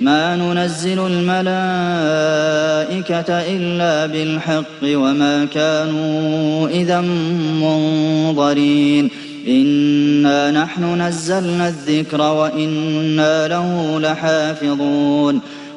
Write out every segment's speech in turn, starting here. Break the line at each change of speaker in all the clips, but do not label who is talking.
ما ننزل الملائكة إلا بالحق وما كانوا إذا منظرين. إنا نحن نزلنا الذكر وإنا له لحافظون.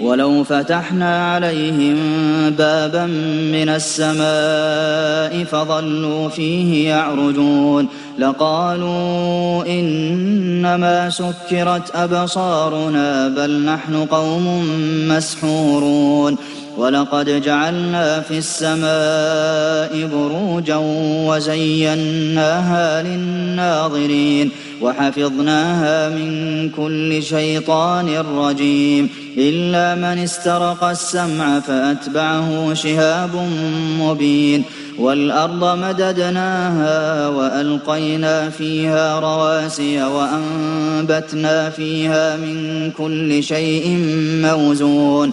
ولو فتحنا عليهم بابا من السماء فظلوا فيه يعرجون لقالوا إنما سكرت أبصارنا بل نحن قوم مسحورون ولقد جعلنا في السماء بروجا وزيناها للناظرين وحفظناها من كل شيطان رجيم إلا من استرق السمع فأتبعه شهاب مبين والأرض مددناها وألقينا فيها رواسي وأنبتنا فيها من كل شيء موزون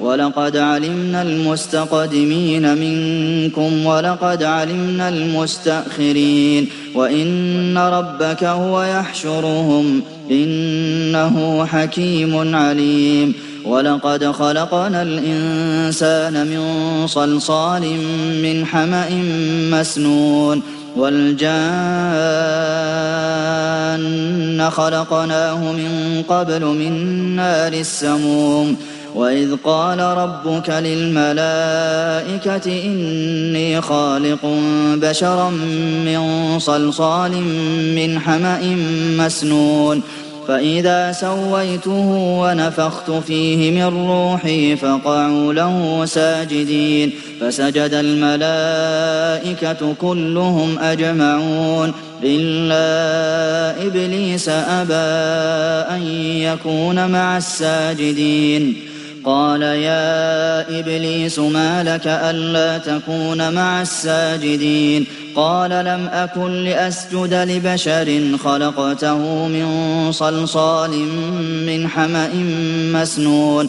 ولقد علمنا المستقدمين منكم ولقد علمنا المستأخرين. وإن ربك هو يحشرهم إنه حكيم عليم. ولقد خلقنا الإنسان من صلصال من حمأ مسنون. والجان خلقناه من قبل من نار السموم. وإذ قال ربك للملائكة إني خالق بشرا من صلصال من حمأ مسنون فإذا سويته ونفخت فيه من روحي فقعوا له ساجدين فسجد الملائكة كلهم أجمعون إلا إبليس أبى أن يكون مع الساجدين. قال يا إبليس ما لك ألا تكون مع الساجدين؟ قال لم أكن لأسجد لبشر خلقته من صلصال من حمأ مسنون.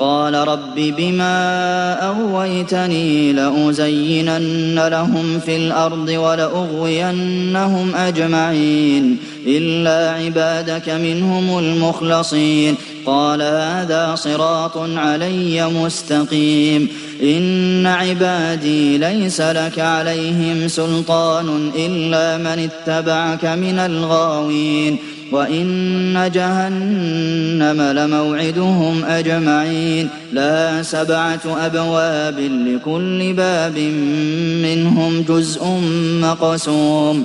قال رب بما أغويتني لأزينن لهم في الأرض ولأغوينهم أجمعين إلا عبادك منهم المخلصين قال هذا صراط علي مستقيم إن عبادي ليس لك عليهم سلطان إلا من اتبعك من الغاوين وإن جهنم لموعدهم أجمعين. لها سبعة أبواب لكل باب منهم جزء مقسوم.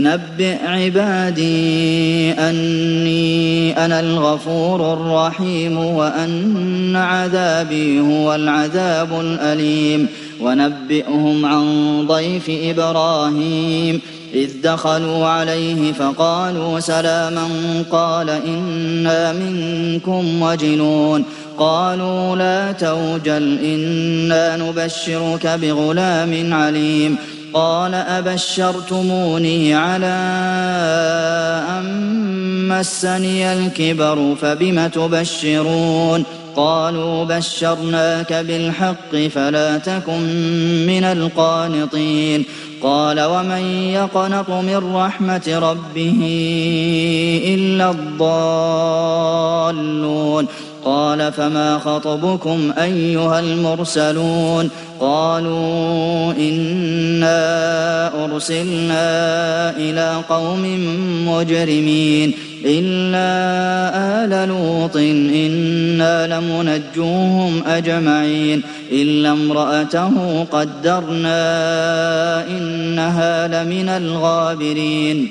نبئ عبادي أني أنا الغفور الرحيم وأن عذابي هو العذاب الأليم. ونبئهم عن ضيف إبراهيم. إذ دخلوا عليه فقالوا سلاما قال إنا منكم وجنون. قالوا لا توجل إنا نبشرك بغلام عليم. قال أبشرتموني على أن مسني الكبر فبم تبشرون؟ قالوا بشرناك بالحق فلا تكن من القانطين. قال ومن يقنط من رحمة ربه إلا الضالون. قال فما خطبكم أيها المرسلون قالوا إنا أرسلنا إلى قوم مجرمين إلا آل لوط إنا لمنجوهم أجمعين إلا امرأته قدرنا إنها لمن الغابرين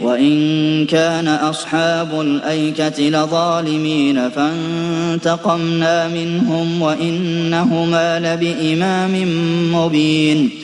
وإن كان أصحاب الأيكة لظالمين فانتقمنا منهم وإنهما لبإمام مبين